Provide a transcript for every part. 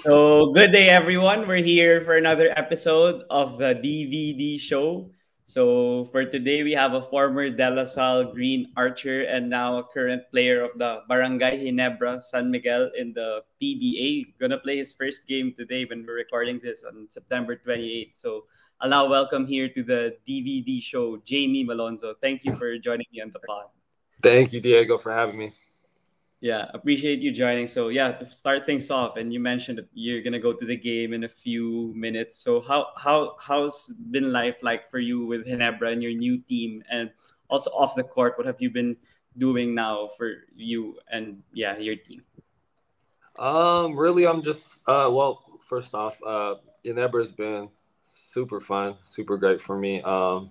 So, good day, everyone. We're here for another episode of the DVD show. So, for today, we have a former De La Salle Green Archer and now a current player of the Barangay Ginebra San Miguel in the PBA. Gonna play his first game today when we're recording this on September 28th. So, I'll welcome here to the DVD show Jamie Malonzo. Thank you for joining me on the pod. Thank you, Diego, for having me. Yeah, appreciate you joining. So yeah, to start things off, and you mentioned that you're gonna go to the game in a few minutes. So how how how's been life like for you with Ginebra and your new team, and also off the court? What have you been doing now for you and yeah your team? Um, really, I'm just uh, well. First off, uh, Ginebra's been super fun, super great for me. Um,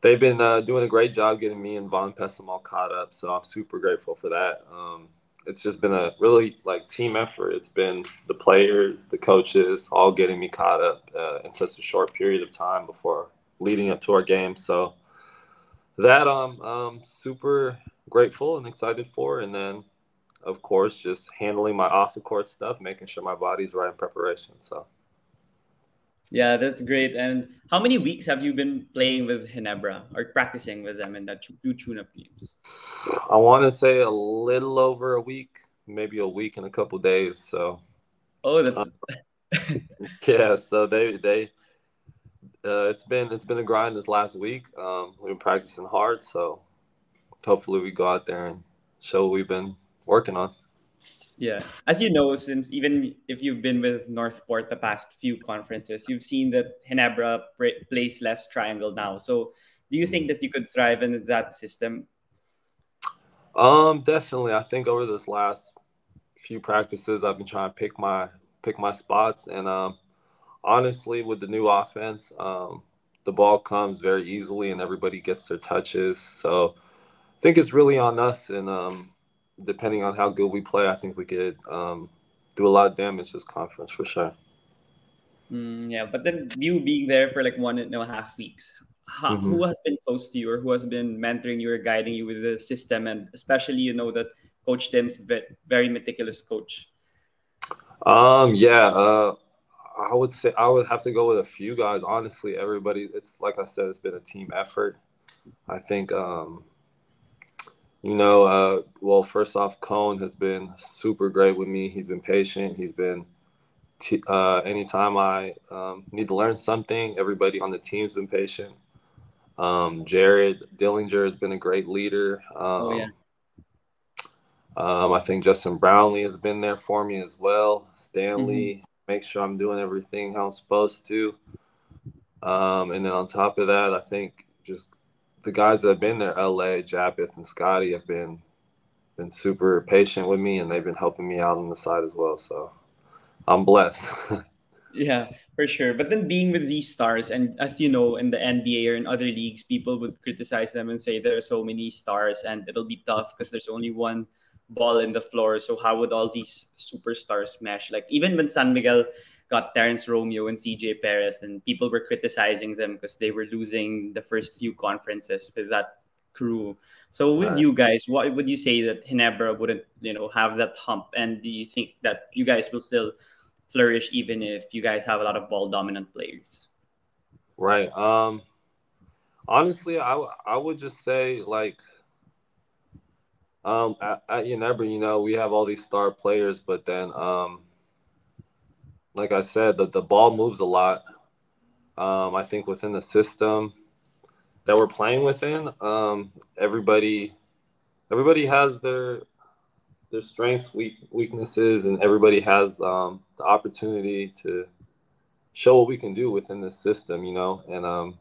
they've been uh, doing a great job getting me and Von Pessumal caught up. So I'm super grateful for that. Um, it's just been a really like team effort. It's been the players, the coaches, all getting me caught up uh, in such a short period of time before leading up to our game. So that I'm um, super grateful and excited for. And then, of course, just handling my off the court stuff, making sure my body's right in preparation. So. Yeah, that's great. And how many weeks have you been playing with Ginebra or practicing with them in that two tune-up games? I want to say a little over a week, maybe a week and a couple days. So. Oh, that's. Uh, yeah. So they they. Uh, it's been it's been a grind this last week. Um, we've been practicing hard, so hopefully we go out there and show what we've been working on. Yeah. As you know, since even if you've been with Northport the past few conferences, you've seen that Ginebra plays less triangle now. So do you think that you could thrive in that system? Um, definitely. I think over this last few practices, I've been trying to pick my pick my spots, and um, honestly, with the new offense, um, the ball comes very easily, and everybody gets their touches. So I think it's really on us, and um, depending on how good we play, I think we could um, do a lot of damage this conference for sure. Mm, yeah, but then you being there for like one and a half weeks, how, mm-hmm. who has been close to you or who has been mentoring you or guiding you with the system, and especially you know that Coach Tim's very meticulous coach. Um. Yeah. Uh. I would say I would have to go with a few guys. Honestly, everybody. It's like I said, it's been a team effort. I think um, you know, uh, well, first off, Cone has been super great with me. He's been patient. He's been, t- uh, anytime I um, need to learn something, everybody on the team's been patient. Um, Jared Dillinger has been a great leader. Um, oh, yeah. Um, I think Justin Brownlee has been there for me as well. Stanley, mm-hmm. make sure I'm doing everything how I'm supposed to. Um, and then on top of that, I think just the guys that have been there, LA, Japeth, and Scotty, have been been super patient with me, and they've been helping me out on the side as well. So I'm blessed. yeah, for sure. But then being with these stars, and as you know, in the NBA or in other leagues, people would criticize them and say there are so many stars, and it'll be tough because there's only one ball in the floor. So how would all these superstars mesh? Like even when San Miguel got Terrence Romeo and CJ Perez, and people were criticizing them because they were losing the first few conferences with that crew. So with you guys, what would you say that Ginebra wouldn't, you know, have that hump? And do you think that you guys will still flourish even if you guys have a lot of ball dominant players? Right. Um honestly, I I would just say like um at, at Ginebra, you know, we have all these star players, but then um like I said, the, the ball moves a lot. Um, I think within the system that we're playing within, um, everybody everybody has their their strengths, weak, weaknesses, and everybody has um, the opportunity to show what we can do within this system, you know. And um,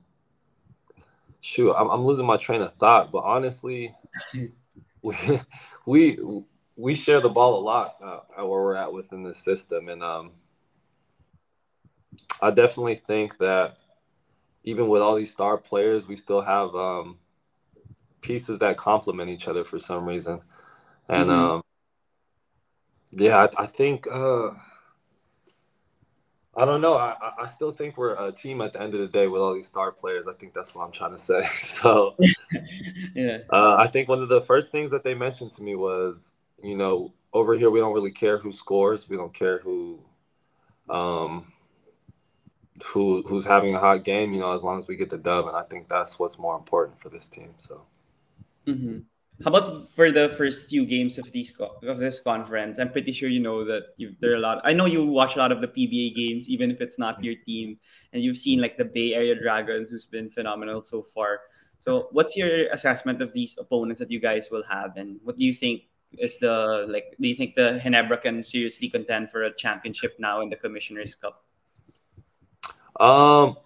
shoot, I'm, I'm losing my train of thought, but honestly, we we we share the ball a lot uh, where we're at within this system, and um, I definitely think that even with all these star players, we still have um, pieces that complement each other for some reason. And mm-hmm. um, yeah, I, I think uh, I don't know. I, I still think we're a team at the end of the day with all these star players. I think that's what I'm trying to say. so yeah, uh, I think one of the first things that they mentioned to me was, you know, over here we don't really care who scores. We don't care who um, who who's having a hot game. You know, as long as we get the dub, and I think that's what's more important for this team. So. Mm-hmm. How about for the first few games of these of this conference? I'm pretty sure you know that there are a lot. I know you watch a lot of the PBA games, even if it's not your team, and you've seen like the Bay Area Dragons, who's been phenomenal so far. So, what's your assessment of these opponents that you guys will have, and what do you think is the like? Do you think the Ginebra can seriously contend for a championship now in the Commissioner's Cup? Um,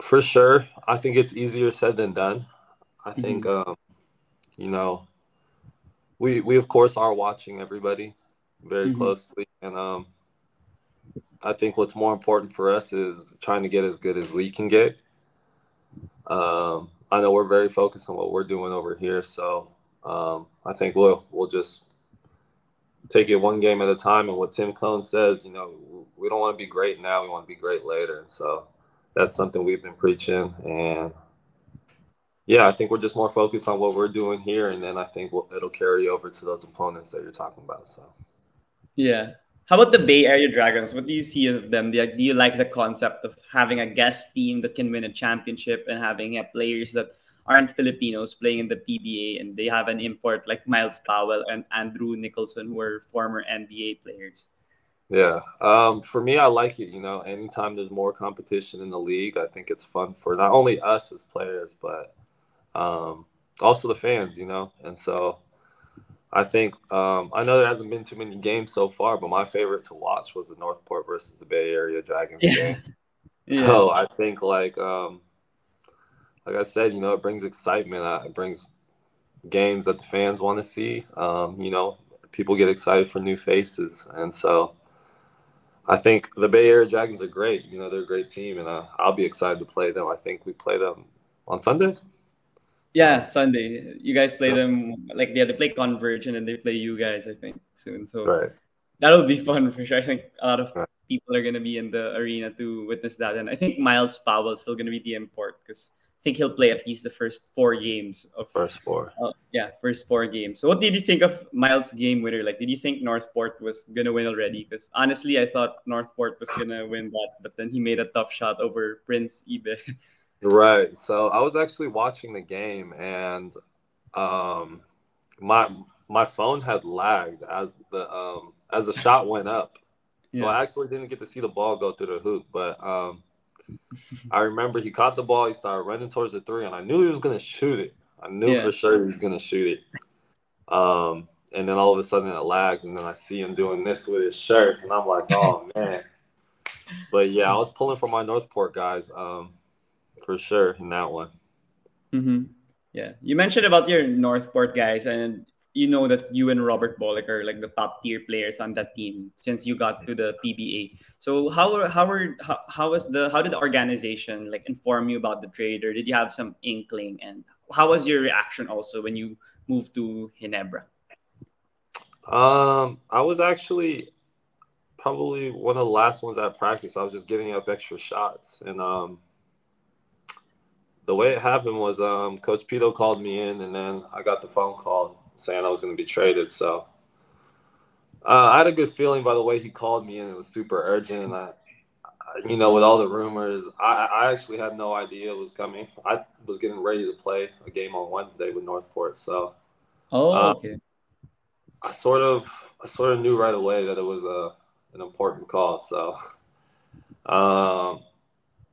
for sure. I think it's easier said than done. I mm-hmm. think um, you know, we we of course are watching everybody very mm-hmm. closely, and um, I think what's more important for us is trying to get as good as we can get. Um, I know we're very focused on what we're doing over here, so um, I think we'll we'll just take it one game at a time. And what Tim Cone says, you know, we don't want to be great now; we want to be great later. So that's something we've been preaching, and yeah, I think we're just more focused on what we're doing here, and then I think we'll, it'll carry over to those opponents that you're talking about. So, yeah. How about the Bay Area Dragons? What do you see of them? Do you like the concept of having a guest team that can win a championship and having players that aren't Filipinos playing in the PBA and they have an import like Myles Powell and Andrew Nicholson, who are former NBA players? Yeah. Um, for me, I like it. You know, anytime there's more competition in the league, I think it's fun for not only us as players, but um, also the fans, you know. And so I think um, I know there hasn't been too many games so far, but my favorite to watch was the Northport versus the Bay Area Dragons yeah. game. yeah. So I think like um, like I said, you know, it brings excitement. Uh, it brings games that the fans want to see. Um, you know, people get excited for new faces, and so I think the Bay Area Dragons are great. You know, they're a great team, and uh, I'll be excited to play them. I think we play them on Sunday. Yeah, Sunday. You guys play them like yeah, they play Converge and then they play you guys, I think, soon. So right. that'll be fun for sure. I think a lot of right. people are gonna be in the arena to witness that. And I think Myles Powell is still gonna be the import because think he'll play at least the first four games of first four. Uh, yeah, first four games. So what did you think of Myles' game winner? Like, did you think Northport was gonna win already? Because honestly, I thought Northport was gonna win that, but then he made a tough shot over Prince Ibeh. Right. So I was actually watching the game and um my my phone had lagged as the um as the shot went up. So yeah. I actually didn't get to see the ball go through the hoop, but um I remember he caught the ball, he started running towards the three, and I knew he was gonna shoot it. I knew yeah. for sure he was gonna shoot it. Um and then all of a sudden it lags, and then I see him doing this with his shirt, and I'm like, oh man. But yeah, I was pulling for my Northport guys. Um for sure in that one. Mm-hmm. Yeah, you mentioned about your Northport guys, and you know that you and Robert Bolick are like the top tier players on that team since you got to the PBA. So how how were how, how was the how did the organization like inform you about the trade, or did you have some inkling? And how was your reaction also when you moved to Ginebra? Um, I was actually probably one of the last ones at practice. I was just giving up extra shots, and um, the way it happened was um, Coach Pido called me in, and then I got the phone call saying I was going to be traded. So uh, I had a good feeling by the way he called me and It was super urgent, and I, you know, with all the rumors, I, I actually had no idea it was coming. I was getting ready to play a game on Wednesday with Northport, so oh, um, okay. I sort of, I sort of knew right away that it was a an important call. So. Um,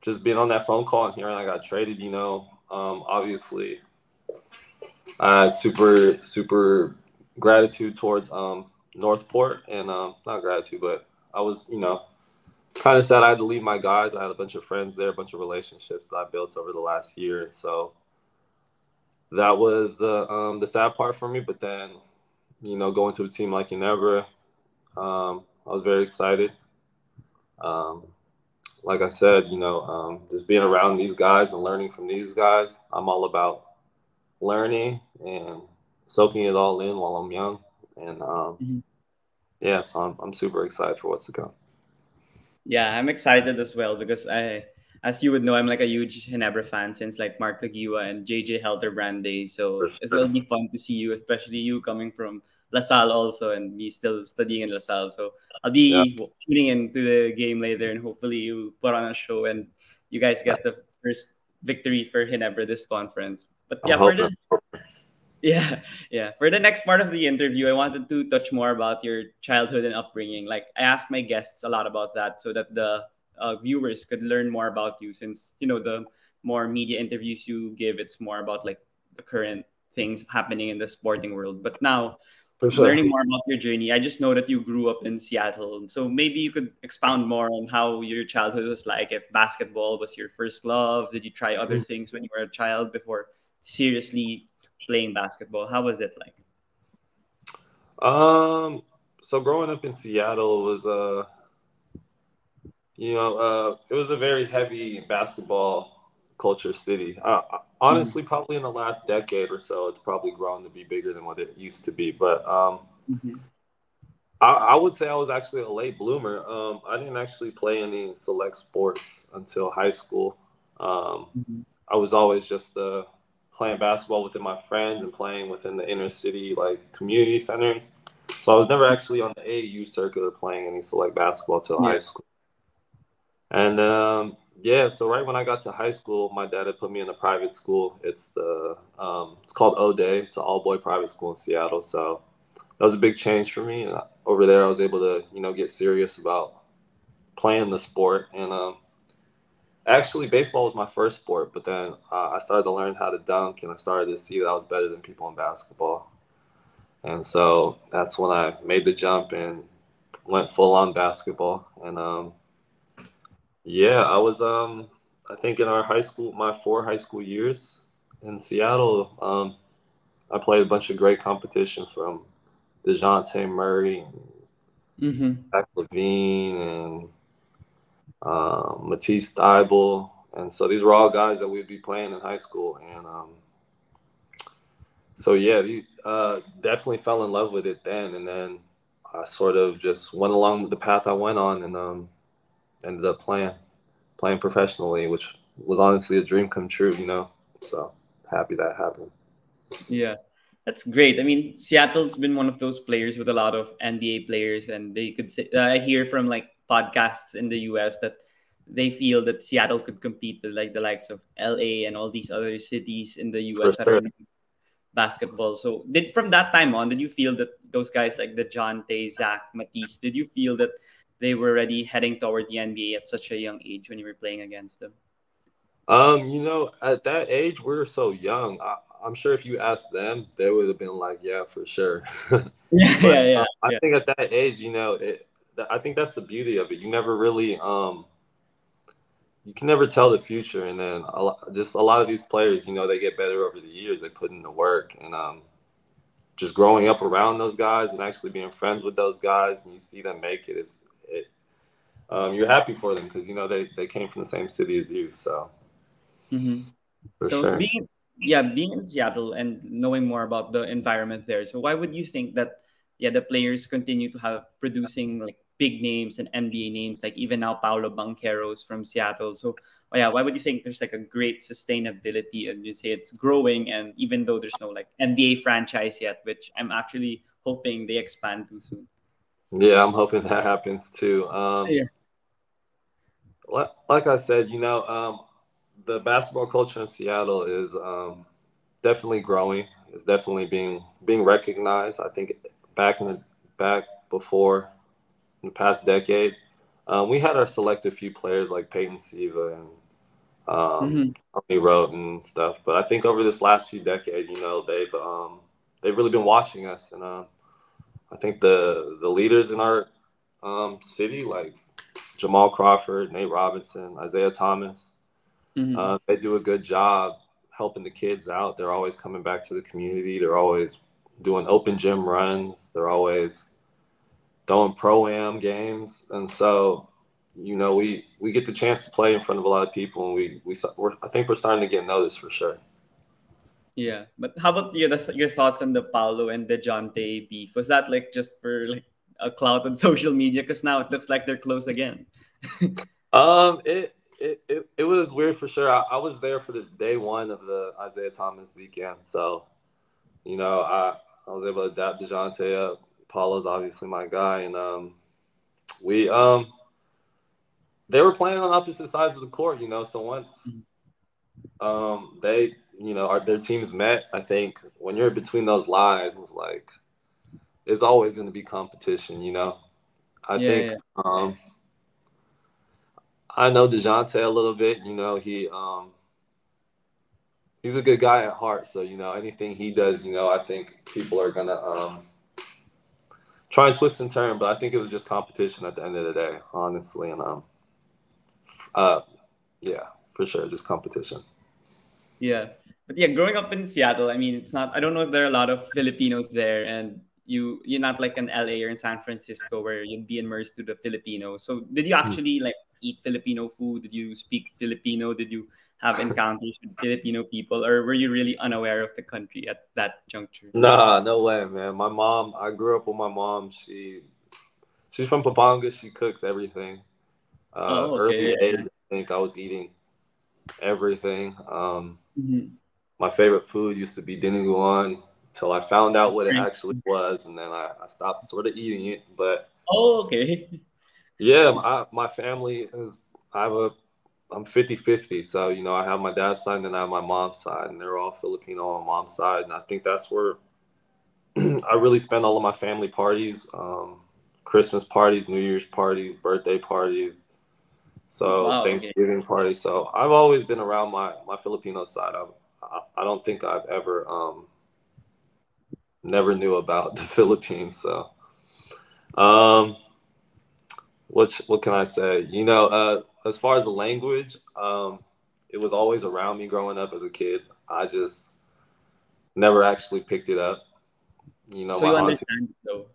just being on that phone call and hearing I got traded, you know, um, obviously, I super super gratitude towards um, Northport and um, not gratitude, but I was, you know, kind of sad I had to leave my guys. I had a bunch of friends there, a bunch of relationships that I built over the last year, and so that was the um, the sad part for me. But then, you know, going to a team like Ginebra, um, I was very excited. Um, like I said, you know, um, just being around these guys and learning from these guys. I'm all about learning and soaking it all in while I'm young. And um, mm-hmm. yeah, so I'm, I'm super excited for what's to come. Yeah, I'm excited as well because I, as you would know, I'm like a huge Ginebra fan since like Mark Caguioa and JJ Helterbrand days. So sure. it will be fun to see you, especially you coming from LaSalle also, and me still studying in LaSalle. So I'll be yeah. tuning into the game later, and hopefully you put on a show and you guys get the first victory for Ginebra this conference. But yeah, for the yeah, yeah. For the next part of the interview, I wanted to touch more about your childhood and upbringing. Like I asked my guests a lot about that, so that the uh, viewers could learn more about you. Since you know the more media interviews you give, it's more about like the current things happening in the sporting world. But now, sure. learning more about your journey, I just know that you grew up in Seattle. So maybe you could expound more on how your childhood was like. If basketball was your first love, did you try other mm-hmm. things when you were a child before seriously playing basketball? How was it like? Um, so growing up in Seattle was uh you know, uh it was a very heavy basketball culture city. Uh, honestly, mm-hmm. probably in the last decade or so, it's probably grown to be bigger than what it used to be. But um, mm-hmm. I, I, would say I was actually a late bloomer. Um, I didn't actually play any select sports until high school. Um, mm-hmm. I was always just the playing basketball within my friends and playing within the inner city like community centers. So I was never actually on the AAU circuit or playing any select basketball till yeah. high school. And um, yeah, so right when I got to high school, my dad had put me in a private school. It's the um, it's called O'Dea. It's an all boy private school in Seattle. So that was a big change for me. And over there, I was able to you know get serious about playing the sport and um, actually baseball was my first sport but then uh, i started to learn how to dunk and i started to see that i was better than people in basketball and so that's when i made the jump and went full on basketball and um, yeah i was um, i think in our high school my four high school years in seattle um, i played a bunch of great competition from dejounte murray and mm-hmm. Zach LaVine and um, Matisse Thybulle. And so these were all guys that we'd be playing in high school. And um, so, yeah, uh, definitely fell in love with it then. And then I sort of just went along the path I went on and um, ended up playing, playing professionally, which was honestly a dream come true, you know? So happy that happened. Yeah. That's great. I mean, Seattle's been one of those players with a lot of NBA players, and they could say, uh, I hear from like podcasts in the US that they feel that Seattle could compete with like the likes of LA and all these other cities in the US sure. basketball. So did from that time on, did you feel that those guys like the Dejounte, Zach, Matisse, did you feel that they were already heading toward the NBA at such a young age when you were playing against them? Um, you know, at that age, we were so young. I, am sure if you asked them, they would have been like, "Yeah, for sure." yeah, but, yeah, yeah. Uh, I yeah. think at that age, you know, it, I think that's the beauty of it. You never really um you can never tell the future and then a lot, just a lot of these players, you know, they get better over the years. They put in the work and um just growing up around those guys and actually being friends with those guys and you see them make it is it um, you're happy for them because you know they, they came from the same city as you so mm-hmm. so sure. being yeah being in seattle and knowing more about the environment there so why would you think that yeah the players continue to have producing like big names and NBA names, like even now Paolo Banchero's from Seattle. So oh yeah, why would you think there's like a great sustainability and you say it's growing and even though there's no like NBA franchise yet, which I'm actually hoping they expand too soon. Yeah, I'm hoping that happens too. Um, yeah. Like, like I said, you know, um, the basketball culture in Seattle is um, definitely growing. It's definitely being being recognized. I think back in the back before in the past decade. Um, we had our selected few players like Peyton Siva and um, mm-hmm. Rote and stuff, but I think over this last few decades, you know, they've um, they've really been watching us, and uh, I think the the leaders in our um, city, like Jamal Crawford, Nate Robinson, Isaiah Thomas, mm-hmm. uh, they do a good job helping the kids out. They're always coming back to the community. They're always doing open gym runs. They're always throwing pro am games, and so you know we we get the chance to play in front of a lot of people, and we we we're, I think we're starting to get noticed for sure. Yeah, but how about your your thoughts on the Paolo and the Dejounte beef? Was that like just for like a clout on social media? Because now it looks like they're close again. um, it, it it it was weird for sure. I, I was there for the day one of the Isaiah Thomas weekend, so you know I I was able to adapt Dejounte up. Paolo's obviously my guy, and um, we um, they were playing on opposite sides of the court, you know. So once um, they, you know, our, their teams met, I think when you're between those lines, like it's always going to be competition, you know. I yeah, think yeah. Um, I know Dejounte a little bit, you know. He um, he's a good guy at heart, so you know anything he does, you know, I think people are gonna um, try and twist and turn. But I think it was just competition at the end of the day, honestly, and um uh, yeah, for sure, just competition. Yeah, but yeah, growing up in Seattle, I mean, it's not. I don't know if there are a lot of Filipinos there, and you you're not like in LA or in San Francisco where you'd be immersed to the Filipino. So did you hmm. actually like eat Filipino food? Did you speak Filipino? Did you have encounters with Filipino people, or were you really unaware of the country at that juncture? Nah, no way, man. My mom, I grew up with my mom. She she's from Pampanga. She cooks everything. Uh, oh, okay. Early age, I think I was eating everything. Um, mm-hmm. My favorite food used to be dinuguan until I found out what it actually was, and then I, I stopped sort of eating it. But oh, okay. Yeah, my, my family is. I have a. I'm 50 50. So, you know, I have my dad's side and I have my mom's side, and they're all Filipino on mom's side. And I think that's where I really spend all of my family parties um, Christmas parties, New Year's parties, birthday parties, so wow, Thanksgiving okay. party. So I've always been around my my Filipino side. I I don't think I've ever um never knew about the Philippines. So um what what can I say? You know, uh as far as the language, um it was always around me growing up as a kid. I just never actually picked it up. You know, so you understand though.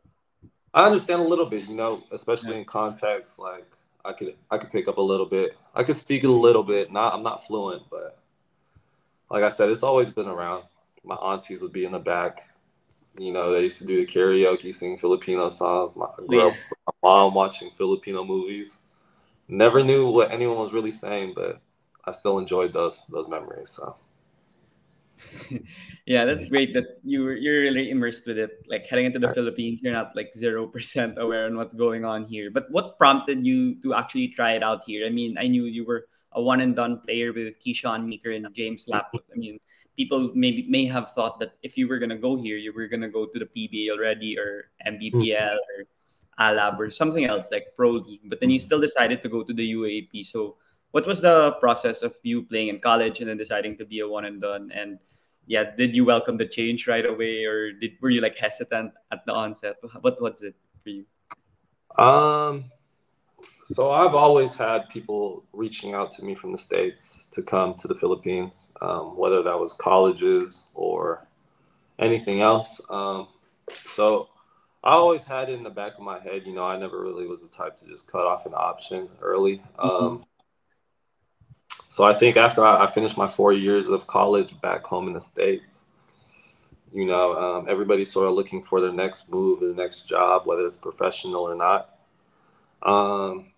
I understand a little bit, you know, especially yeah. in context like I could I could pick up a little bit. I could speak a little bit. Not I'm not fluent, but like I said, it's always been around. My aunties would be in the back. You know, they used to do the karaoke, sing Filipino songs. My, I grew yeah. up my mom watching Filipino movies. Never knew what anyone was really saying, but I still enjoyed those those memories. So yeah, that's great that you you're really immersed with it. Like heading into the Philippines, you're not like zero percent aware on what's going on here. But what prompted you to actually try it out here? I mean, I knew you were a one and done player with Keyshawn Meeker and James Lapwood. I mean, people maybe may have thought that if you were gonna go here, you were gonna go to the PBA already or NBPL or Alab or something else like Pro League. But then you still decided to go to the UAAP. So what was the process of you playing in college and then deciding to be a one and done and yeah, did you welcome the change right away, or did were you like hesitant at the onset? What was it for you? Um, so I've always had people reaching out to me from the states to come to the Philippines, um, whether that was colleges or anything else. Um, so I always had it in the back of my head. You know, I never really was the type to just cut off an option early. Mm-hmm. Um, so I think after I, I, finished my four years of college back home in the States, you know, um, everybody's sort of looking for their next move, their next job, whether it's professional or not. Um,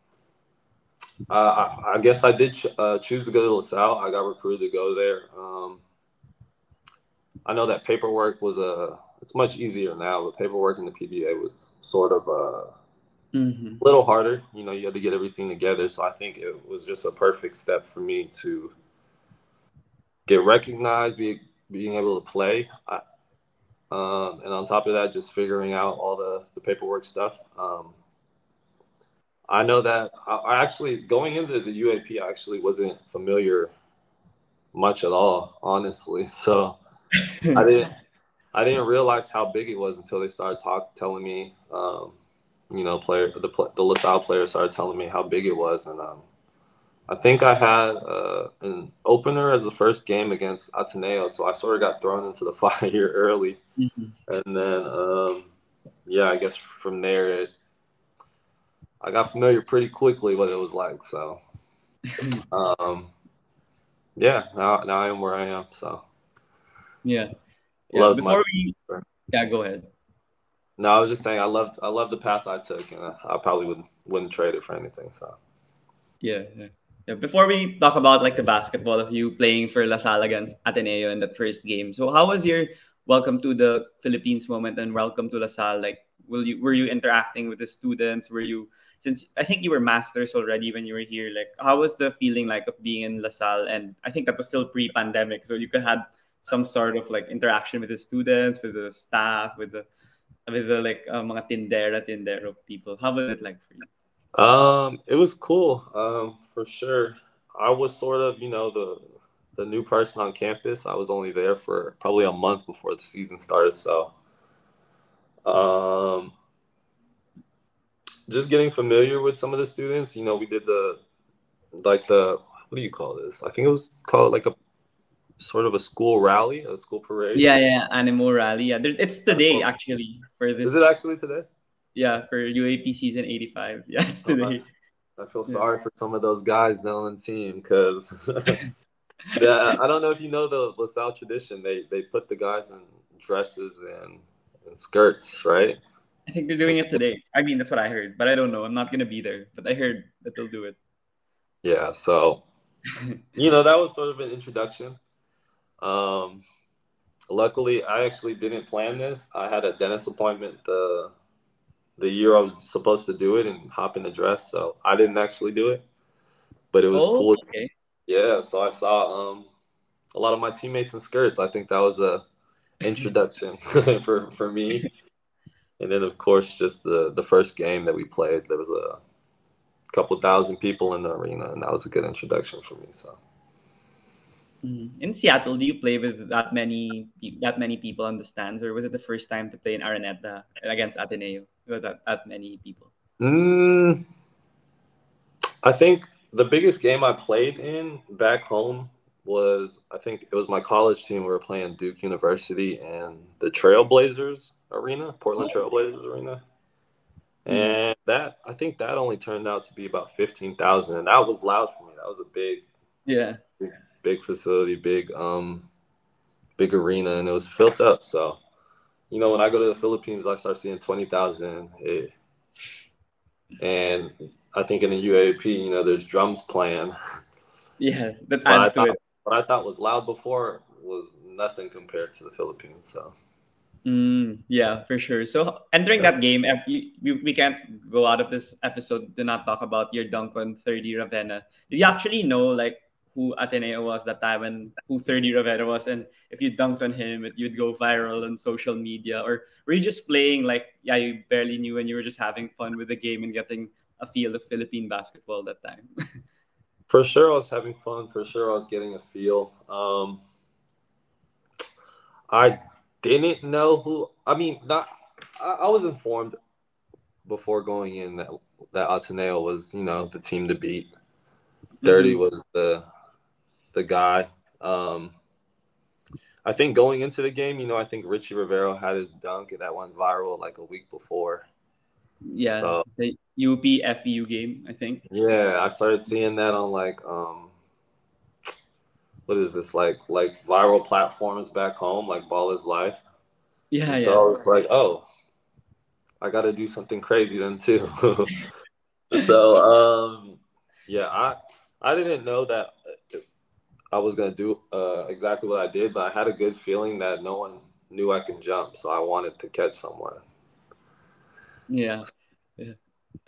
I, I, guess I did ch- uh, choose to go to LaSalle. I got recruited to go there. Um, I know that paperwork was a, it's much easier now, The paperwork in the PBA was sort of a, Mm-hmm. Little harder, you know, you had to get everything together. So I think it was just a perfect step for me to get recognized, be, being able to play. I, um, and on top of that, just figuring out all the, the paperwork stuff. Um, I know that I, I actually, going into the UAAP, I actually wasn't familiar much at all, honestly. So I didn't, I didn't realize how big it was until they started talk, telling me, um, you know, player the the LaSalle player started telling me how big it was, and um, I think I had uh, an opener as the first game against Ateneo, so I sort of got thrown into the fire here early, mm-hmm. and then um, yeah, I guess from there it, I got familiar pretty quickly what it was like. So, um, yeah, now now I am where I am. So, yeah, yeah. Before my- we, yeah, go ahead. No, I was just saying I loved I love the path I took, and I, I probably wouldn't wouldn't trade it for anything. So. Yeah, yeah, yeah. Before we talk about like the basketball of you playing for La Salle against Ateneo in that first game, so how was your welcome to the Philippines moment and welcome to LaSalle. Like, will you were you interacting with the students? Were you since I think you were masters already when you were here? Like, how was the feeling like of being in LaSalle? And I think that was still pre-pandemic, so you could have some sort of like interaction with the students, with the staff, with the with the like uh, mga tindera tindero people. How was it like for you? Um, it was cool. Um, for sure. I was sort of, you know, the the new person on campus. I was only there for probably a month before the season started, so um, just getting familiar with some of the students. You know, we did the like the what do you call this? I think it was called like a sort of a school rally, a school parade. Yeah, yeah, Animo rally. Yeah, it's today actually for this. Is it actually today? Yeah, for UAAP season 85. Yeah, it's oh, today. I feel sorry yeah. for some of those guys on the team because yeah, I don't know if you know the LaSalle tradition. They they put the guys in dresses and, and skirts, right? I think they're doing it today. I mean, that's what I heard, but I don't know. I'm not gonna be there, but I heard that they'll do it. Yeah, so you know that was sort of an introduction. Um, luckily, I actually didn't plan this. I had a dentist appointment the the year I was supposed to do it and hop in the dress, so I didn't actually do it. But it was oh, cool. Okay. Yeah, so I saw um, a lot of my teammates in skirts. I think that was a introduction for for me. And then of course, just the the first game that we played, there was a couple thousand people in the arena, and that was a good introduction for me. So. Mm-hmm. In Seattle, do you play with that many that many people on the stands, or was it the first time to play in Araneta against Ateneo with that, that many people? Mm, I think the biggest game I played in back home was I think it was my college team. We were playing Duke University and the Trailblazers Arena, Portland oh. Trailblazers Arena. Mm-hmm. And that I think that only turned out to be about fifteen thousand, and that was loud for me. That was a big, yeah, big big facility, big um big arena and it was filled up. So, you know, when I go to the Philippines, I start seeing 20,000. And I think in the UAAP, you know, there's drums playing. Yeah, that adds to thought, it. What I thought was loud before was nothing compared to the Philippines. So. Mm, yeah, for sure. So entering yeah. that game, we, we can't go out of this episode to not talk about your dunk on Thirdy Ravena. Did you actually know like who Ateneo was that time and who Thirdy Ravena was. And if you dunked on him, it, you'd go viral on social media. Or were you just playing like, yeah, you barely knew and you were just having fun with the game and getting a feel of Philippine basketball that time? For sure, I was having fun. For sure, I was getting a feel. Um, I didn't know who. I mean, not. I, I was informed before going in that that Ateneo was, you know, the team to beat. Thirdy mm-hmm. was the the guy. Um, I think going into the game, you know, I think Ricci Rivero had his dunk and that went viral like a week before. Yeah, so, the UP game, I think. Yeah, I started seeing that on like um, what is this like like viral platforms back home, like Ball is Life. Yeah, and yeah. So it's like, oh, I got to do something crazy then too. so um, yeah, I I didn't know that I was gonna do uh, exactly what I did, but I had a good feeling that no one knew I can jump, so I wanted to catch someone. Yeah. yeah.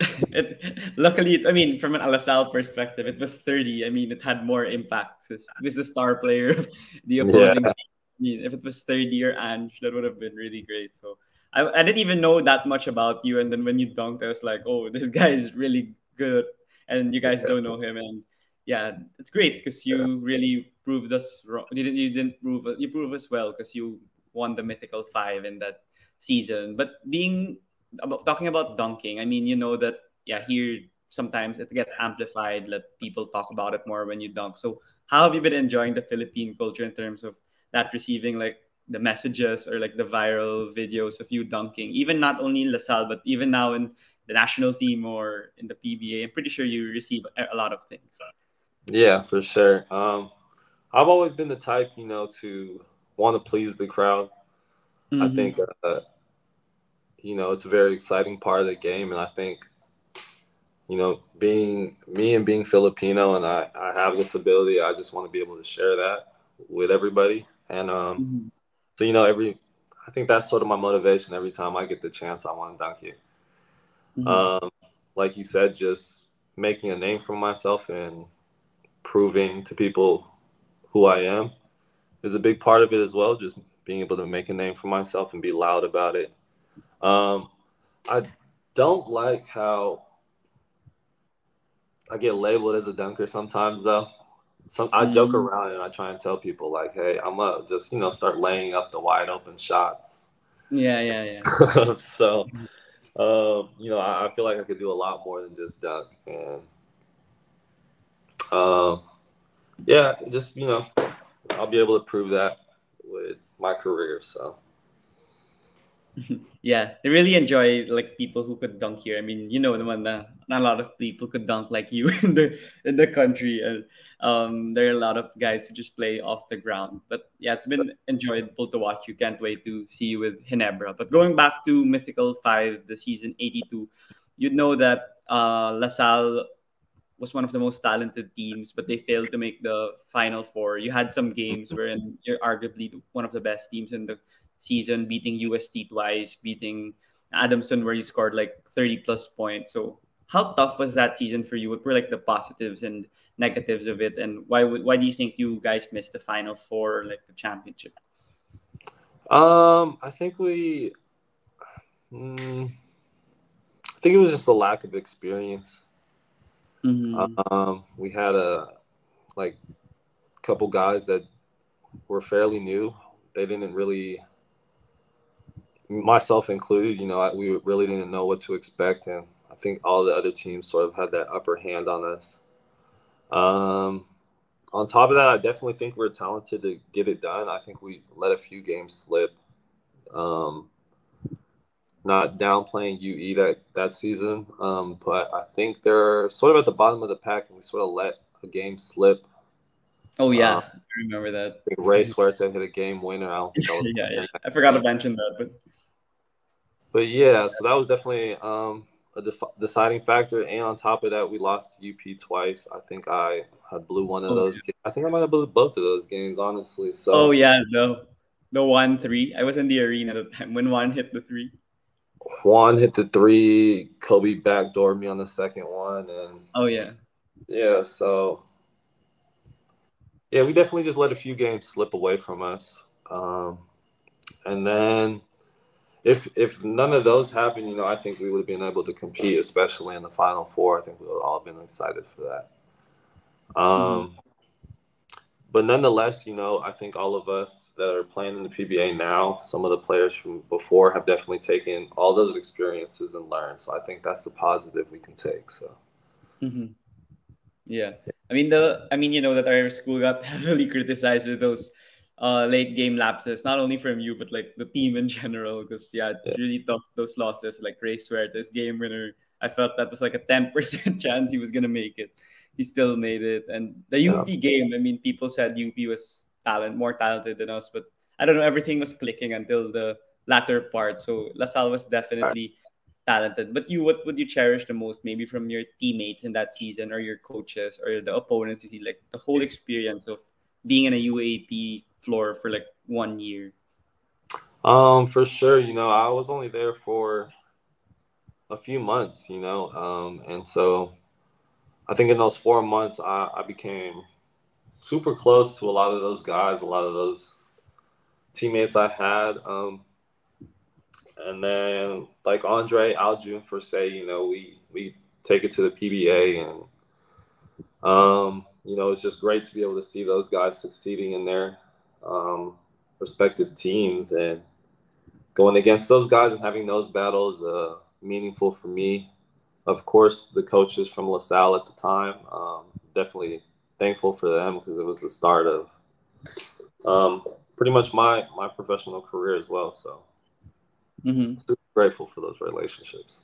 it, luckily, I mean, from an LaSalle perspective, it was Thirdy. I mean, it had more impact it was the star player of the opposing yeah. I mean, if it was Thirdy or Ange, that would have been really great. So I, I didn't even know that much about you. And then when you dunked, I was like, oh, this guy is really good. And you guys don't know him. And yeah, it's great because you yeah. really proved us wrong. You didn't, you didn't prove you prove us well because you won the mythical five in that season. But being about talking about dunking, I mean, you know that yeah, here sometimes it gets amplified. Let people talk about it more when you dunk. So how have you been enjoying the Philippine culture in terms of that receiving like the messages or like the viral videos of you dunking, even not only in LaSalle, but even now in the national team or in the PBA? I'm pretty sure you receive a lot of things. Yeah, for sure. Um, I've always been the type, you know, to want to please the crowd. Mm-hmm. I think, uh, you know, it's a very exciting part of the game, and I think, you know, being me and being Filipino, and I, I have this ability. I just want to be able to share that with everybody, and um, mm-hmm. so you know, every I think that's sort of my motivation. Every time I get the chance, I want to dunk you. Mm-hmm. Um, like you said, just making a name for myself and proving to people who I am is a big part of it as well. Just being able to make a name for myself and be loud about it. Um, I don't like how I get labeled as a dunker sometimes, though. Some I joke mm-hmm. around and I try and tell people like, "Hey, I'm gonna just you know start laying up the wide open shots." Yeah, yeah, yeah. so, um, you know, I, I, feel like I could do a lot more than just dunk, and um, yeah, just you know, I'll be able to prove that with my career. So. yeah, they really enjoy like people who could dunk here. I mean, you know, the one that not a lot of people could dunk like you in the in the country, and um, there are a lot of guys who just play off the ground. But yeah, it's been enjoyable to watch. You can't wait to see you with Ginebra. But going back to Mythical Five, the season eighty-two, you'd know that uh, LaSalle was one of the most talented teams, but they failed to make the final four. You had some games wherein you're arguably one of the best teams in the season, beating UST twice, beating Adamson where you scored like 30 plus points. So how tough was that season for you? What were like the positives and negatives of it, and why would why do you think you guys missed the final four, like the championship? Um, I think we, mm, I think it was just a lack of experience. Mm-hmm. Um, we had a like couple guys that were fairly new. They didn't really, myself included, you know, we really didn't know what to expect, and I think all the other teams sort of had that upper hand on us. Um, on top of that, I definitely think we're talented to get it done. I think we let a few games slip. Um, not downplaying UE that that season, um, but I think they're sort of at the bottom of the pack, and we sort of let a game slip. Oh yeah, uh, I remember that. I Rey Suerte hit a game winner. I yeah, yeah, I forgot to mention that, but but yeah, so that was definitely um, a def- deciding factor. And on top of that, we lost UP twice. I think I had blew one of oh, those. Yeah. I think I might have blew both of those games, honestly. So. Oh yeah, the the Juan three. I was in the arena at the time when one hit the three. Juan hit the three. Kobe backdoored me on the second one, and oh yeah, yeah. So yeah, we definitely just let a few games slip away from us, um, and then if if none of those happened, you know, I think we would have been able to compete, especially in the final four. I think we would all been excited for that. Um, mm-hmm but nonetheless, you know, I think all of us that are playing in the PBA now, some of the players from before have definitely taken all those experiences and learned. So I think that's the positive we can take. So, mm-hmm. yeah, I mean the, I mean you know that our school got heavily criticized with those uh, late game lapses, not only from you but like the team in general. Because yeah, yeah, really tough those losses. Like Rey Suerte's game winner, I felt that was like a ten percent chance he was gonna make it he still made it. And the UP game, I mean, people said UP was talent, more talented than us, but I don't know, everything was clicking until the latter part. So LaSalle was definitely talented. But you, what would you cherish the most, maybe from your teammates in that season, or your coaches, or the opponents? You see, like the whole experience of being in a UAAP floor for like one year. Um, for sure. You know, I was only there for a few months. You know, um, and so I think in those four months, I, I became super close to a lot of those guys, a lot of those teammates I had. Um, and then like Andre Aljun for say, you know, we we take it to the PBA and um, you know, it's just great to be able to see those guys succeeding in their um, respective teams and going against those guys and having those battles uh, meaningful for me of course, the coaches from LaSalle at the time. Um, definitely thankful for them because it was the start of um, pretty much my my professional career as well. So, mm-hmm. grateful for those relationships.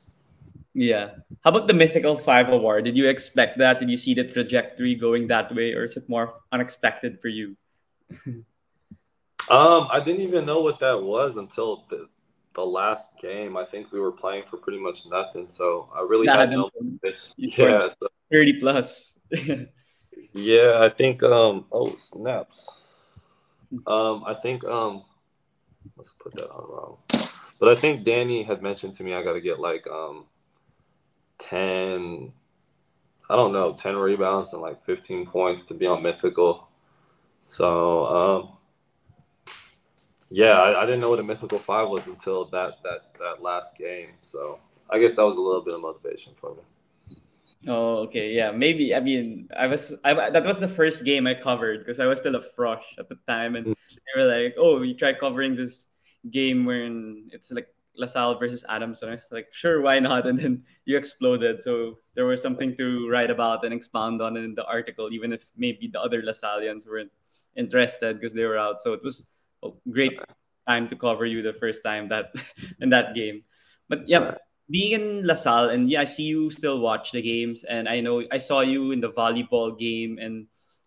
Yeah. How about the Mythical Five Award? Did you expect that? Did you see the trajectory going that way, or is it more unexpected for you? um, I didn't even know what that was until the, the last game, I think we were playing for pretty much nothing. So I really had no. Yeah, so, thirty plus. yeah, I think. Um. Oh snaps. Um. I think. Um. Let's put that on wrong. But I think Danny had mentioned to me I got to get like um, ten. I don't know, ten rebounds and like fifteen points to be on mythical. So um, yeah, I, I, didn't know what a mythical five was until that that that last game. So I guess that was a little bit of motivation for me. Oh, okay, yeah, maybe. I mean, I was I, that was the first game I covered because I was still a frosh at the time, and mm. they were like, "Oh, we try covering this game when it's like LaSalle versus Adamson." I was like, "Sure, why not?" And then you exploded, so there was something to write about and expound on in the article, even if maybe the other LaSallians weren't interested because they were out. So it was great time to cover you the first time that in that game. But yeah, being in LaSalle, and yeah, I see you still watch the games, and I know I saw you in the volleyball game and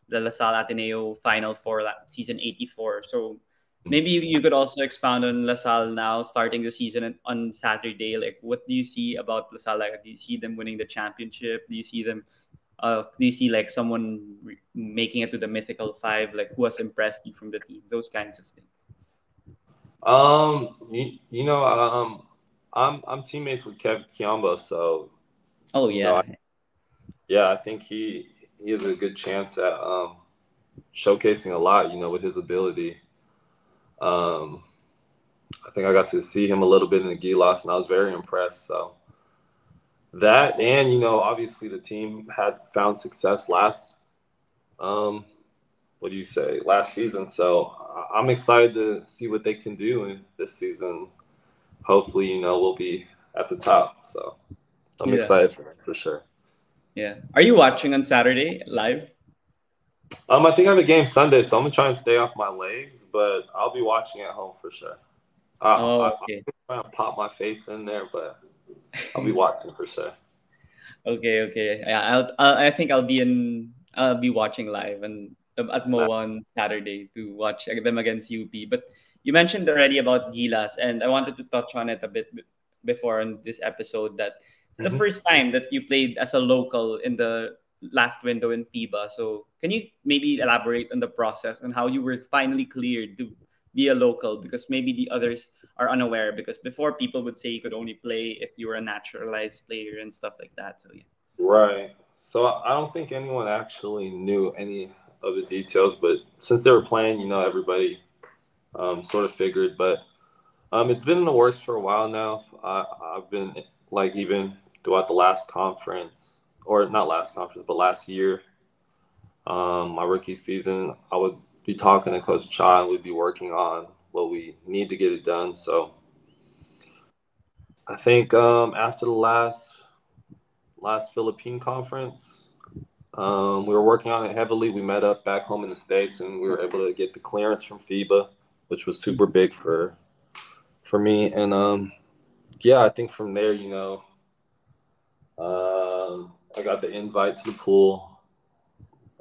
the LaSalle Ateneo Final Four season '84. So maybe you could also expound on LaSalle now, starting the season on Saturday. Like, what do you see about LaSalle? Like, do you see them winning the championship? Do you see them? Uh, do you see like someone re- making it to the mythical five? Like, who has impressed you from the team? Those kinds of things. Um, you, you know, um, I'm I'm teammates with Kev Quiambao, so. Oh yeah. You know, I, yeah, I think he he has a good chance at um, showcasing a lot. You know, with his ability. Um, I think I got to see him a little bit in the Gilas, and I was very impressed. So that, and you know, obviously the team had found success last. Um, what do you say? Last season, so I'm excited to see what they can do in this season hopefully, you know, we'll be at the top. So I'm yeah. excited for for sure. Yeah. Are you watching on Saturday live? Um, I think I have a game Sunday, so I'm gonna try and stay off my legs, but I'll be watching at home for sure. Uh, oh, okay. I, am trying to pop my face in there, but I'll be watching for sure. Okay, okay. Yeah, I'll, I'll, I think I'll be in. I'll be watching live and at MOA on Saturday to watch them against UP. But you mentioned already about Gilas, and I wanted to touch on it a bit before in this episode that it's mm-hmm. the first time that you played as a local in the last window in FIBA. So can you maybe elaborate on the process and how you were finally cleared to be a local? Because maybe the others are unaware. Because before people would say you could only play if you were a naturalized player and stuff like that. So yeah. Right. So I don't think anyone actually knew any of the details, but since they were playing, you know, everybody um, sort of figured. But um, it's been in the works for a while now. I, I've been like even throughout the last conference, or not last conference, but last year, um, my rookie season, I would be talking to Coach Cha and we'd be working on what we need to get it done. So I think um, after the last last Philippine conference, um, we were working on it heavily. We met up back home in the states, and we were able to get the clearance from FIBA which was super big for for me. And um, yeah, I think from there, you know, um, I got the invite to the pool.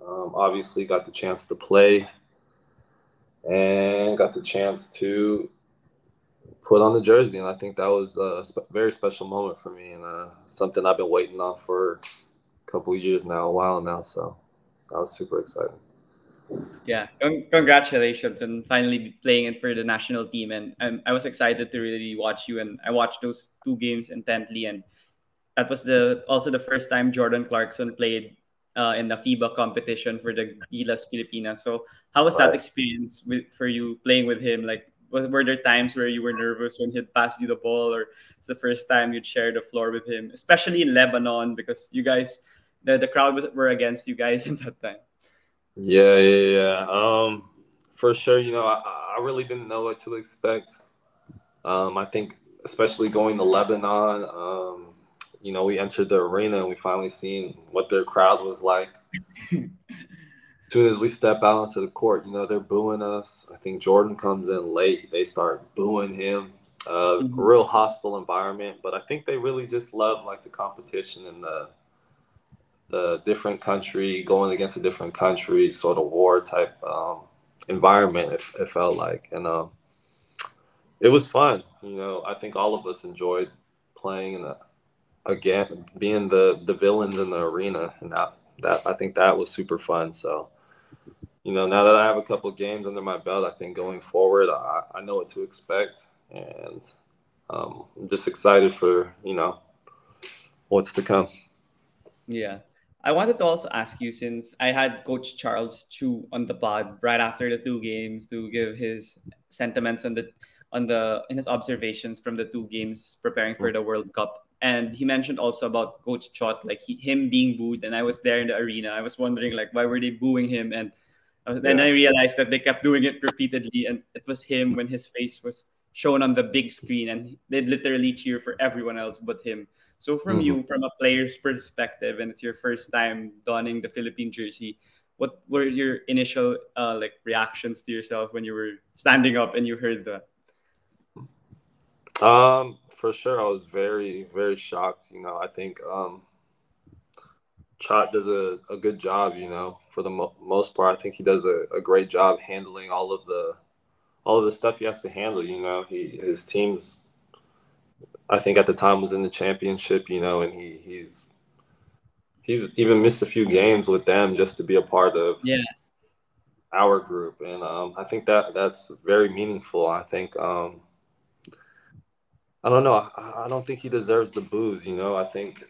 Um, obviously, got the chance to play, and got the chance to put on the jersey. And I think that was a very special moment for me, and uh, something I've been waiting on for a couple years now, a while now. So I was super excited yeah con- congratulations and finally playing it for the national team and um, i was excited to really watch you and i watched those two games intently and that was the also the first time jordan clarkson played uh, in the fiba competition for the gilas filipinas so how was that experience with for you playing with him like was, were there times where you were nervous when he'd pass you the ball or it's the first time you'd share the floor with him especially in lebanon because you guys the, the crowd was, were against you guys in that time yeah, yeah, yeah. Um, for sure. You know, I, I really didn't know what to expect. Um, I think, especially going to Lebanon, um, you know, we entered the arena and we finally seen what their crowd was like. as soon as we step out onto the court, you know, they're booing us. I think Jordan comes in late. They start booing him. Uh, mm-hmm. Real hostile environment, but I think they really just love like the competition and the the different country going against a different country sort of war type um, environment it, it, felt like and um, it was fun you know i think all of us enjoyed playing and again being the the villains in the arena and that that i think that was super fun so you know, now that I have a couple games under my belt, I think going forward, I, I know what to expect, and um, I'm just excited for you know what's to come. Yeah. I wanted to also ask you since I had Coach Charles Tiu on the pod right after the two games to give his sentiments on the on the in his observations from the two games preparing for the World Cup. And he mentioned also about Coach Chot, like he, him being booed, and I was there in the arena. I was wondering like why were they booing him, and uh, then yeah. I realized that they kept doing it repeatedly, and it was him when his face was shown on the big screen and they'd literally cheer for everyone else but him. So from mm-hmm. you, from a player's perspective, and it's your first time donning the Philippine jersey, what were your initial uh, like reactions to yourself when you were standing up and you heard that? Um, for sure, I was very, very shocked. You know, I think um, Chot does a, a good job. You know, for the mo- most part, I think he does a, a great job handling all of the all of the stuff he has to handle. You know, he his teams. I think at the time was in the championship. You know, and he he's he's even missed a few games with them just to be a part of yeah our group, and um, I think that that's very meaningful. I think um, I don't know. I, I don't think he deserves the boos. You know, I think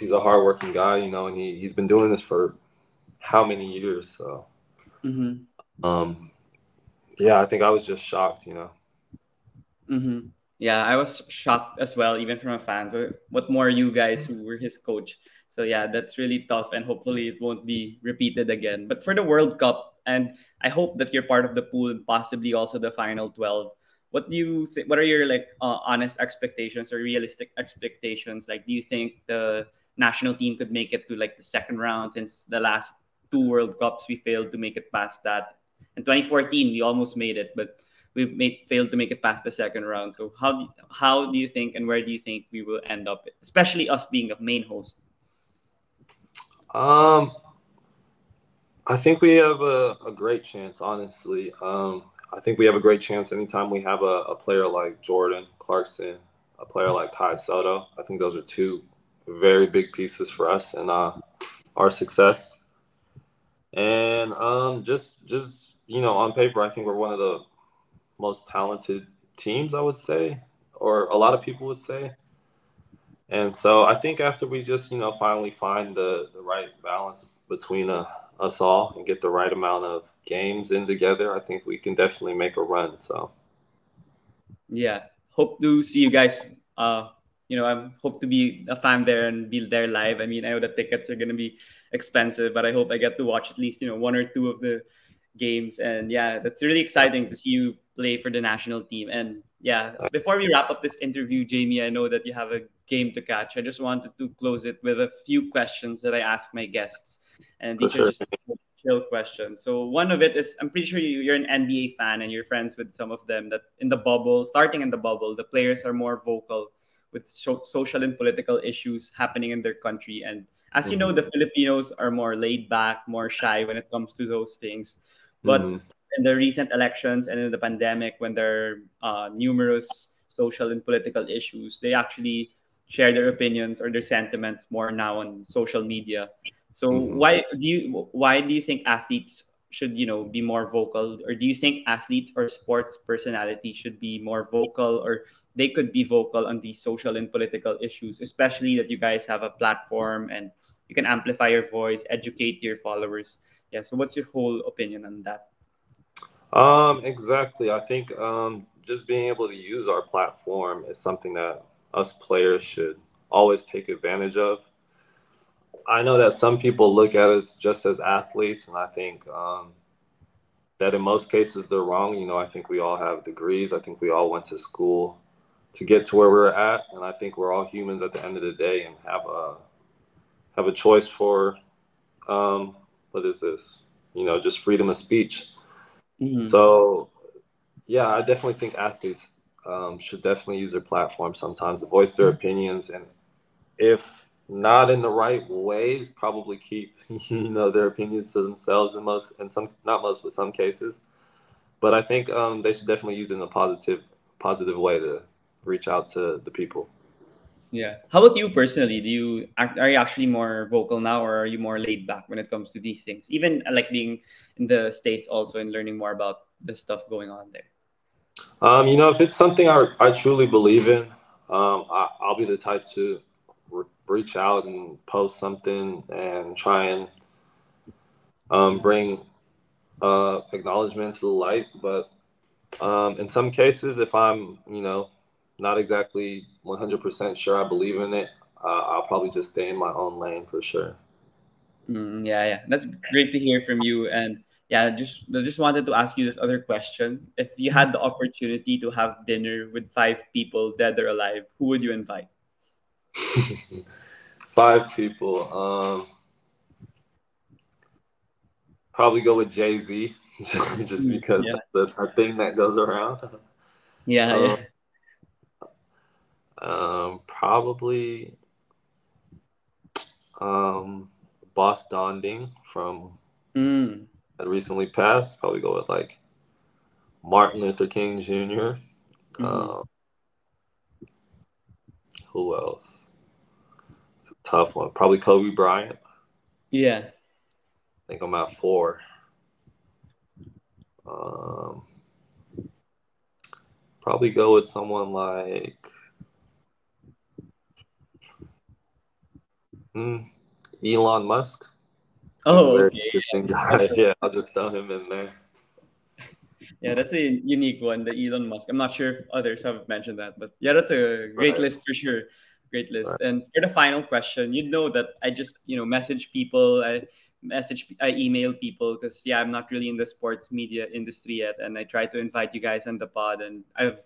he's a hardworking guy. You know, and he he's been doing this for how many years? So. Mm-hmm. Um, yeah, I think I was just shocked, you know. Mm-hmm. Yeah, I was shocked as well, even from a fan. So, what more you guys who were his coach? So, yeah, that's really tough, and hopefully it won't be repeated again. But for the World Cup, and I hope that you're part of the pool, and possibly also the final twelve. What do you think? What are your like uh, honest expectations or realistic expectations? Like, do you think the national team could make it to like the second round since the last two World Cups we failed to make it past that? In 2014, we almost made it, but we made failed to make it past the second round. So how do, how do you think and where do you think we will end up, especially us being the main host? Um, I think we have a, a great chance, honestly. Um, I think we have a great chance anytime we have a, a player like Jordan Clarkson, a player like Kai Sotto. I think those are two very big pieces for us and uh, our success. And um, just just you know, on paper, I think we're one of the most talented teams, I would say, or a lot of people would say. And so I think after we just, you know, finally find the, the right balance between uh, us all and get the right amount of games in together, I think we can definitely make a run. So, yeah, hope to see you guys. Uh, you know, I hope to be a fan there and be there live. I mean, I know the tickets are going to be expensive, but I hope I get to watch at least, you know, one or two of the games. And yeah, that's really exciting to see you play for the national team. And yeah, before we wrap up this interview, Jamie, I know that you have a game to catch. I just wanted to close it with a few questions that I ask my guests. And these are just chill question. So one of it is I'm pretty sure you're an NBA fan and you're friends with some of them that in the bubble, starting in the bubble, the players are more vocal with so- social and political issues happening in their country. And as you know, mm-hmm. the Filipinos are more laid back, more shy when it comes to those things. But mm-hmm. in the recent elections and in the pandemic, when there are uh, numerous social and political issues, they actually share their opinions or their sentiments more now on social media. So mm-hmm. why do you why do you think athletes should you know be more vocal, or do you think athletes or sports personality should be more vocal, or they could be vocal on these social and political issues, especially that you guys have a platform and you can amplify your voice, educate your followers? Yeah so what's your whole opinion on that? Um exactly. I think um just being able to use our platform is something that us players should always take advantage of i know that some people look at us just as athletes and i think um that in most cases they're wrong you know i think we all have degrees i think we all went to school to get to where we're at and i think we're all humans at the end of the day and have a have a choice for um, what is this? You know, just freedom of speech. Mm-hmm. So, yeah, I definitely think athletes um, should definitely use their platform sometimes to voice their mm-hmm. opinions, and if not in the right ways, probably keep you know their opinions to themselves in most, in some not most, but some cases. But I think um, they should definitely use it in a positive positive way to reach out to the people. Yeah. How about you personally? Do you are you actually more vocal now, or are you more laid back when it comes to these things? Even uh, like being in the states also and learning more about the stuff going on there. Um, you know, if it's something I, I truly believe in, um, I, will be the type to reach out and post something and try and um, bring uh, acknowledgement to the light. But um, in some cases, if I'm, you know, not exactly 100% sure I believe in it, uh, I'll probably just stay in my own lane for sure. Mm, yeah, yeah, that's great to hear from you. And yeah, just I just wanted to ask you this other question. If you had the opportunity to have dinner with five people, dead or alive, who would you invite? five people. Um, probably go with Jay Z, just because yeah. that's the thing that goes around. Yeah, um, yeah. Um, probably um, Boss Danding from mm. that recently passed. Probably go with like Martin Luther King junior mm-hmm. uh, who else? It's a tough one. Probably Kobe Bryant. Yeah. I think I'm at four. Um, probably go with someone like mm, Elon Musk. Oh, okay. Yeah. yeah, I'll just throw him in there. Yeah, that's a unique one, the Elon Musk. I'm not sure if others have mentioned that, but yeah, that's a great right. list for sure. Great list. Right. And for the final question, you know that I just you know message people. I message I email people because yeah, I'm not really in the sports media industry yet, and I try to invite you guys on the pod, and I've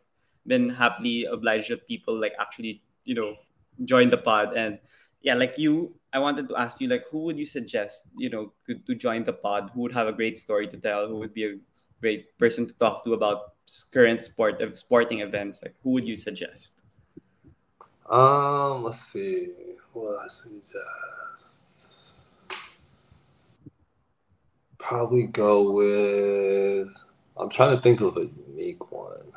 been happily obliged that people like actually you know join the pod, and yeah, like you, I wanted to ask you like who would you suggest you know to, to join the pod? Who would have a great story to tell? Who would be a great person to talk to about current sport of sporting events? Like who would you suggest? Um, let's see. What I suggest? probably go with. I'm trying to think of a unique one.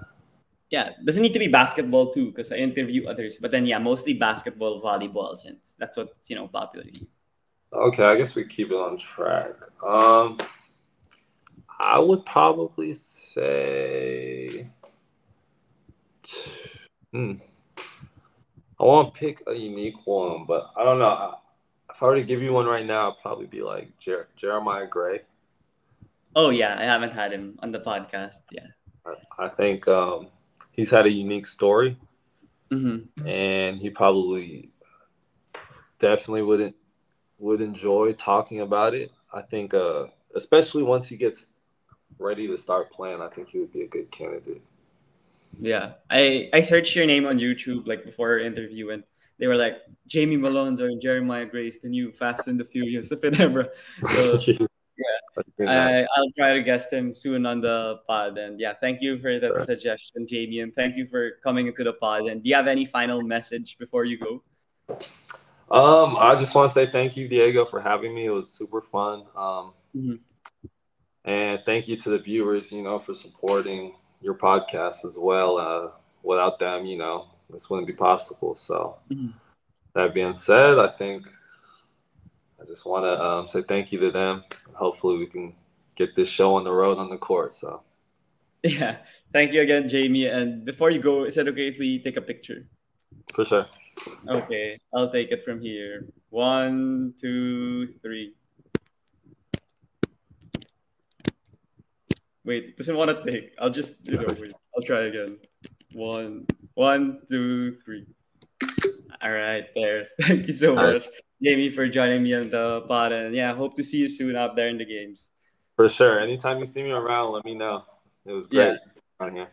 Yeah, doesn't need to be basketball too, because I interview others. But then, yeah, mostly basketball, volleyball, since that's what's you know popular. Okay, I guess we keep it on track. Um, I would probably say, hmm, I want to pick a unique one, but I don't know. If I were to give you one right now, I'd probably be like Jer- Jeremiah Gray. Oh yeah, I haven't had him on the podcast. Yeah, I think um, he's had a unique story, mm-hmm. and he probably definitely wouldn't would enjoy talking about it. I think, uh, especially once he gets ready to start playing, I think he would be a good candidate. Yeah, I I searched your name on YouTube like before our interview, and they were like Jamie Malonzo and Jeremiah Grace, the new Fast and the Furious of Ginebra. So I, I'll try to guest him soon on the pod. And yeah, thank you for that sure. suggestion, Jamie. And thank you for coming into the pod. And do you have any final message before you go? Um, I just want to say thank you, Diego, for having me. It was super fun. Um, mm-hmm. and thank you to the viewers, you know, for supporting your podcast as well. Uh, without them, you know, this wouldn't be possible. So, mm-hmm. that being said, I think I just want to um, say thank you to them. Hopefully, we can get this show on the road on the court. So, yeah, thank you again, Jamie. And before you go, is it okay if we take a picture? For sure. Okay, I'll take it from here. One, two, three. Wait, doesn't want to take. I'll just you know wait. I'll try again. One, one, two, three. All right, there. Thank you so much. Jamie, for joining me on the pod. And yeah, hope to see you soon out there in the games. For sure. Anytime you see me around, let me know. It was great. Yeah.